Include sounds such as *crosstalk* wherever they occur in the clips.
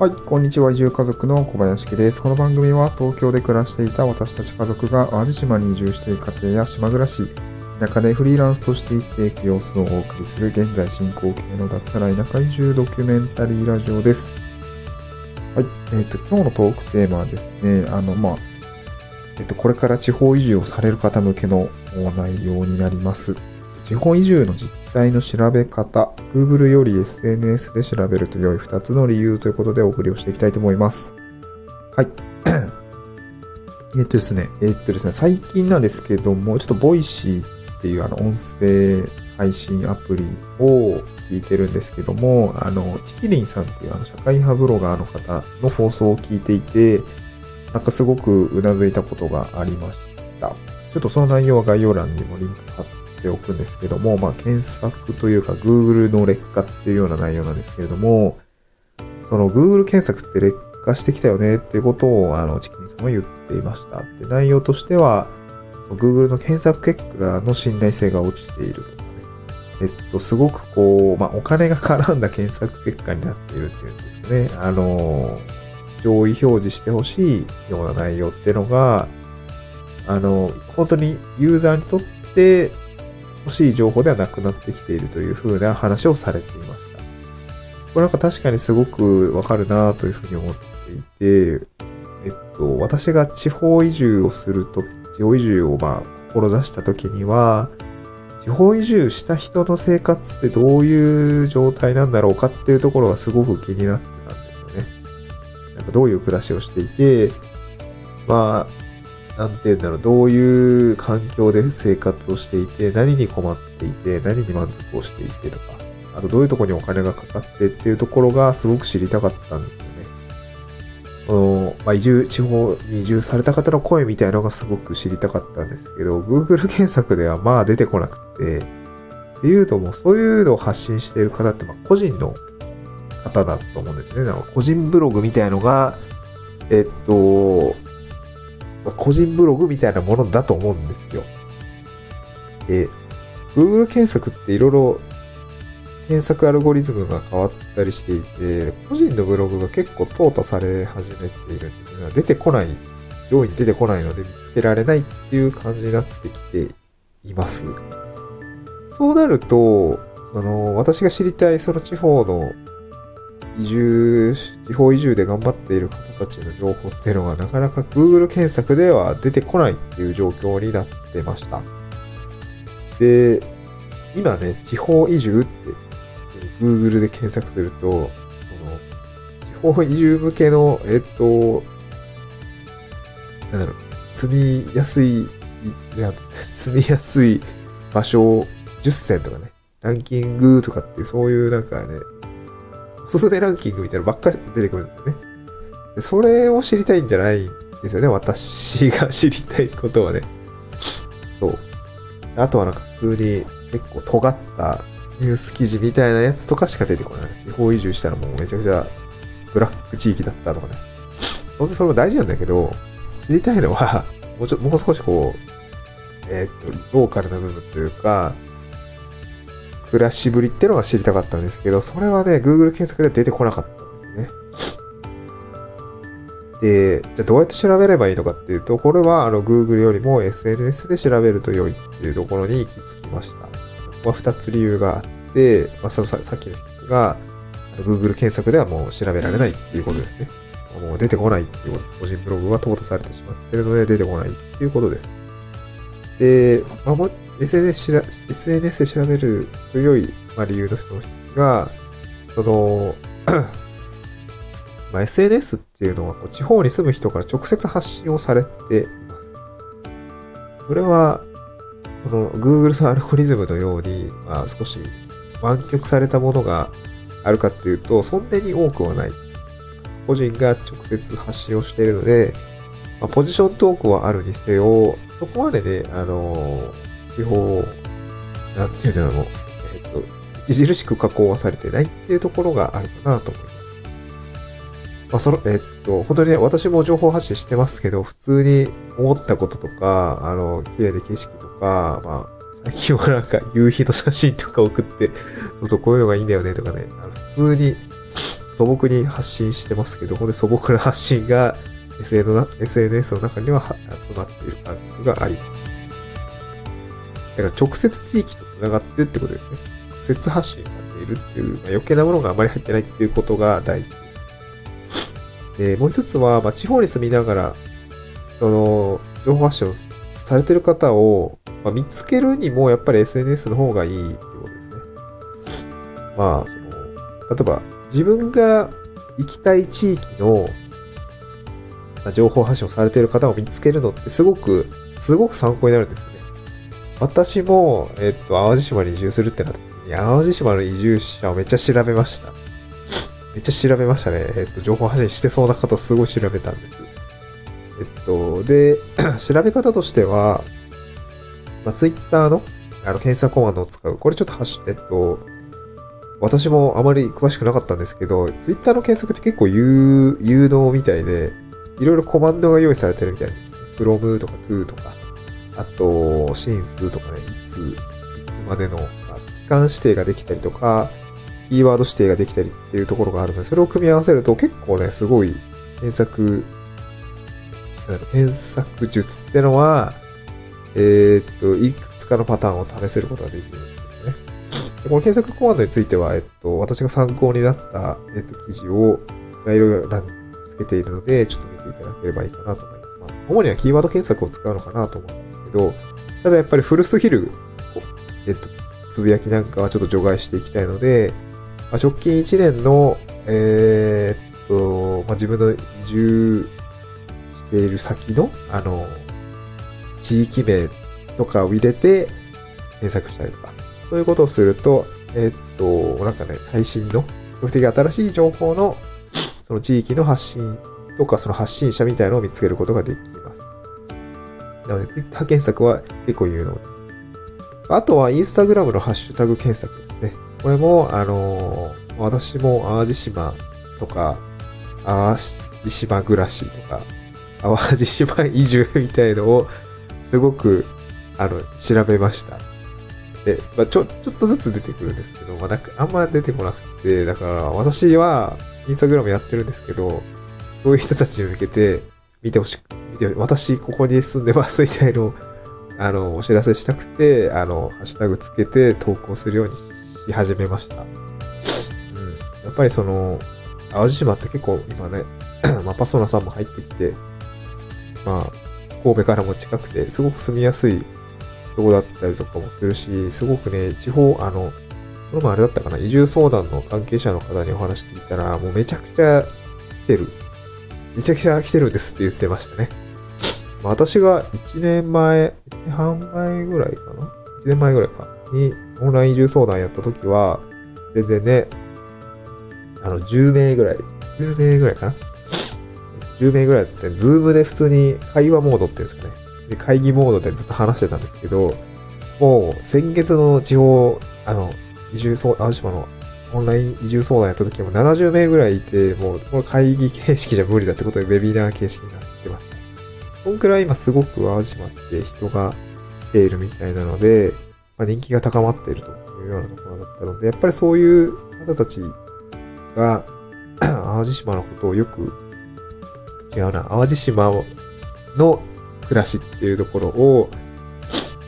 はい、こんにちは。移住家族の小林家です。この番組は東京で暮らしていた私たち家族が淡路島に移住している家庭や島暮らし、田舎でフリーランスとして生きていく様子をお送りする現在進行形の脱サラ田舎移住ドキュメンタリーラジオです。はい、えっ、と、今日のトークテーマはですね、あの、まあ、えっ、と、これから地方移住をされる方向けの内容になります。地方移住の実態の調べ方、Google より SNS で調べると良い2つの理由ということでお送りをしていきたいと思います。はい。*coughs* えっとですね、えっとですね、最近なんですけども、ちょっと Voicy っていうあの音声配信アプリを聞いてるんですけども、あの、ちきりんさんっていうあの社会派ブロガーの方の放送を聞いていて、なんかすごくうなずいたことがありました。ちょっとその内容は概要欄にもリンク貼っておくんですけども、まあ検索というか Google の劣化っていうような内容なんですけれども、その Google 検索って劣化してきたよねっていうことをあのチキンさんは言っていました。で内容としては、Google の検索結果の信頼性が落ちているとかね。えっと、すごくこう、まあお金が絡んだ検索結果になっているっていうんですかね。あの、上位表示してほしいような内容っていうのが、あの、本当にユーザーにとって欲しい情報ではなくなってきているというふうな話をされていました。これなんか確かにすごくわかるなというふうに思っていて、えっと、私が地方移住をするとき、地方移住をまあ、志したときには、地方移住した人の生活ってどういう状態なんだろうかっていうところがすごく気になってたんですよね。なんかどういう暮らしをしていて、まあ、なんて言うんだろう、どういう環境で生活をしていて、何に困っていて、何に満足をしていてとか、あとどういうとこにお金がかかってっていうところがすごく知りたかったんですよね。この、まあ、移住、地方に移住された方の声みたいなのがすごく知りたかったんですけど、Google 検索ではまあ出てこなくて、っていうともうそういうのを発信している方ってまあ個人の方だと思うんですね。なんか個人ブログみたいのが、えっと、個人ブログみたいなものだと思うんですよ。で、Google 検索っていろいろ検索アルゴリズムが変わったりしていて、個人のブログが結構淘汰され始めているんですね。出てこない、上位に出てこないので見つけられないっていう感じになってきています。そうなると、その、私が知りたいその地方の移住、地方移住で頑張っている方たちの情報っていうのがなかなか Google 検索では出てこないっていう状況になってました。で、今ね、地方移住って Google で検索すると、その、地方移住向けの、えっと、なんだろう、住みやすい、いや *laughs* 住みやすい場所10選とかね、ランキングとかって、そういうなんかね、おすすめランキングみたいなのばっかり出てくるんですよね。でそれを知りたいんじゃないんですよね、私が知りたいことはね。そう。あとはなんか普通に結構尖ったニュース記事みたいなやつとかしか出てこない。地方移住したらもうめちゃくちゃブラック地域だったとかね。当然それも大事なんだけど、知りたいのは、もうちょもう少しこう、えーっと、ローカルな部分というか、暮らしぶりってのが知りたかったんですけど、それはね、Google 検索で出てこなかったんですね。で、じゃあどうやって調べればいいのかっていうと、これはあの Google よりも SNS で調べると良いっていうところに行き着きました。ここは2つ理由があって、まあ、そのささっきの1つが、Google 検索ではもう調べられないっていうことですね。もう出てこないっていうことです。個人ブログが淘汰されてしまっているので出てこないっていうことです。で、まあ、もう SNS, SNS で調べると良い、まあ、理由の一つが、その、*coughs* まあ、SNS っていうのはこう地方に住む人から直接発信をされています。それは、その Google のアルゴリズムのように、まあ、少し湾曲されたものがあるかっていうと、そんなに多くはない。個人が直接発信をしているので、まあ、ポジショントークはあるにせよ、そこまでね、あの地方、なんていうのも、えっと、著しく加工はされてないっていうところがあるかなと思います。まあ、その、えっと、本当にね、私も情報発信してますけど、普通に思ったこととか、あの、綺麗な景色とか、まあ、最近はなんか夕日の写真とか送って、そうそう、こういうのがいいんだよねとかね、あの普通に、素朴に発信してますけど、ほんで素朴な発信が SNS の中には集まっている感覚があります。だから直接地域と繋がってるってことですね。直接発信されているっていう、まあ、余計なものがあまり入ってないっていうことが大事で。もう一つは、まあ、地方に住みながら、その、情報発信をされてる方を、まあ、見つけるにもやっぱり SNS の方がいいってことですね。まあ、その、例えば自分が行きたい地域の情報発信をされてる方を見つけるのってすごく、すごく参考になるんですよね。私も、えっと、淡路島に移住するってなった時に、淡路島の移住者をめっちゃ調べました。めっちゃ調べましたね。えっと、情報発信してそうな方すごい調べたんです。えっと、で、*clears throat* 調べ方としては、まあ、ツイッターのあの検索コマンドを使う。これちょっとハッシュ、えっと、私もあまり詳しくなかったんですけど、ツイッターの検索って結構有有能みたいで、いろいろコマンドが用意されてるみたいです。from とか to とか、あと、since とかね、いつ、いつまでの、期間指定ができたりとか、キーワード指定ができたりっていうところがあるので、それを組み合わせると結構ね、すごい検索検索術ってのは、えー、っと、いくつかのパターンを試せることができるんですね。この検索コマンドについては、えっと、私が参考になった、えっと、記事を概要欄につけているので、ちょっと見ていただければいいかなと思います。まあ、主にはキーワード検索を使うのかなと思うんですけど、ただやっぱり古すぎる、えっと、つぶやきなんかはちょっと除外していきたいので、まあ、直近1年の、えー、っと、まあ、自分の移住している先の、あの、地域名とかを入れて検索したりとか、そういうことをすると、えっと、なんかね、最新の、比較的新しい情報の、その地域の発信とか、その発信者みたいなのを見つけることができ。なので、Twitter 検索は結構有能です。あとは、インスタグラムのハッシュタグ検索ですね。これも、あの私も淡路島とか、淡路島暮らしとか、淡路島移住みたいのを、すごく、あの、調べました。で、まあ、ちょ、ちょっとずつ出てくるんですけど、まあ、なんか、あんま出てこなくて、だから、私は、インスタグラムやってるんですけど、そういう人たちに向けて、見てほしく、見て、私、ここに住んでますみたいのを、*laughs* あの、お知らせしたくて、あの、ハッシュタグつけて投稿するようにし始めました。うん。やっぱりその、淡路島って結構今ね、*clears throat* まあ、パソナさんも入ってきて、まあ、神戸からも近くて、すごく住みやすいとこだったりとかもするし、すごくね、地方、あの、この前あれだったかな、移住相談の関係者の方にお話聞いたら、もうめちゃくちゃ来てる。めちゃくちゃ来てるんですって言ってましたね。まあ、私が1年前、1年半前ぐらいかな ?1 年前ぐらいかにオンライン移住相談やった時は、全然ね、あの、10名ぐらい、10名ぐらいかな？10名ぐらいだって、 Zoom で普通に会話モードっていうんですかね。会議モードでずっと話してたんですけど、もう先月の地方、あの、移住相、淡路島のオンライン移住相談やった時も70名ぐらいいて、もうこれ会議形式じゃ無理だってことでウェビナー形式になってました。そんくらい今すごく淡路島って人が来ているみたいなので、まあ、人気が高まっているというようなところだったので、やっぱりそういう方たちが *clears throat* 淡路島のことをよく違うな、淡路島の暮らしっていうところを、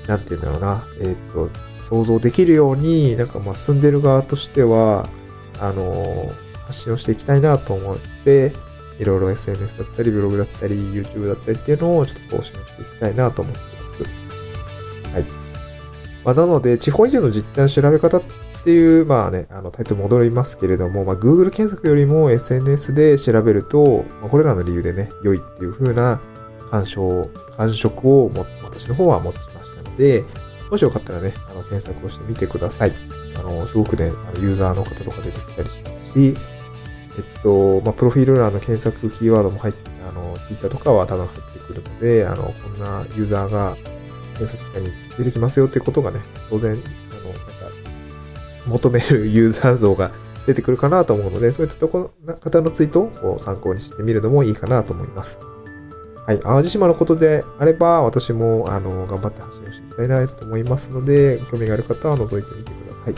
なんて言うんだろうな、えっ、ー、と、想像できるように、なんかまあ住んでる側としては、あの発信をしていきたいなと思って、いろいろ SNS だったり、ブログだったり、YouTube だったりっていうのをちょっと更新していきたいなと思ってます。はい。まあ、なので、地方移住の実態の調べ方っていう、まあね、あのタイトル戻りますけれども、まあ、Google 検索よりも SNS で調べると、まあ、これらの理由でね、良いっていう風な干渉、感触をも私の方は持ちましたので、もしよかったらね、あの検索をしてみてください。あの、すごくね、あのユーザーの方とか出てきたりしますし、えっと、まあ、プロフィール欄の検索キーワードも入って、あの、Twitter とかは多分入ってくるので、あの、こんなユーザーが検索結果に出てきますよってことがね、当然あの、なんか求めるユーザー像が出てくるかなと思うので、そういったところ、方のツイートを参考にしてみるのもいいかなと思います。はい。淡路島のことであれば、私も、あの、頑張って発信をしていきたいなと思いますので、興味がある方は覗いてみてください。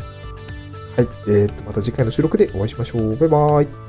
はい。えー、っと、また次回の収録でお会いしましょう。バイバーイ。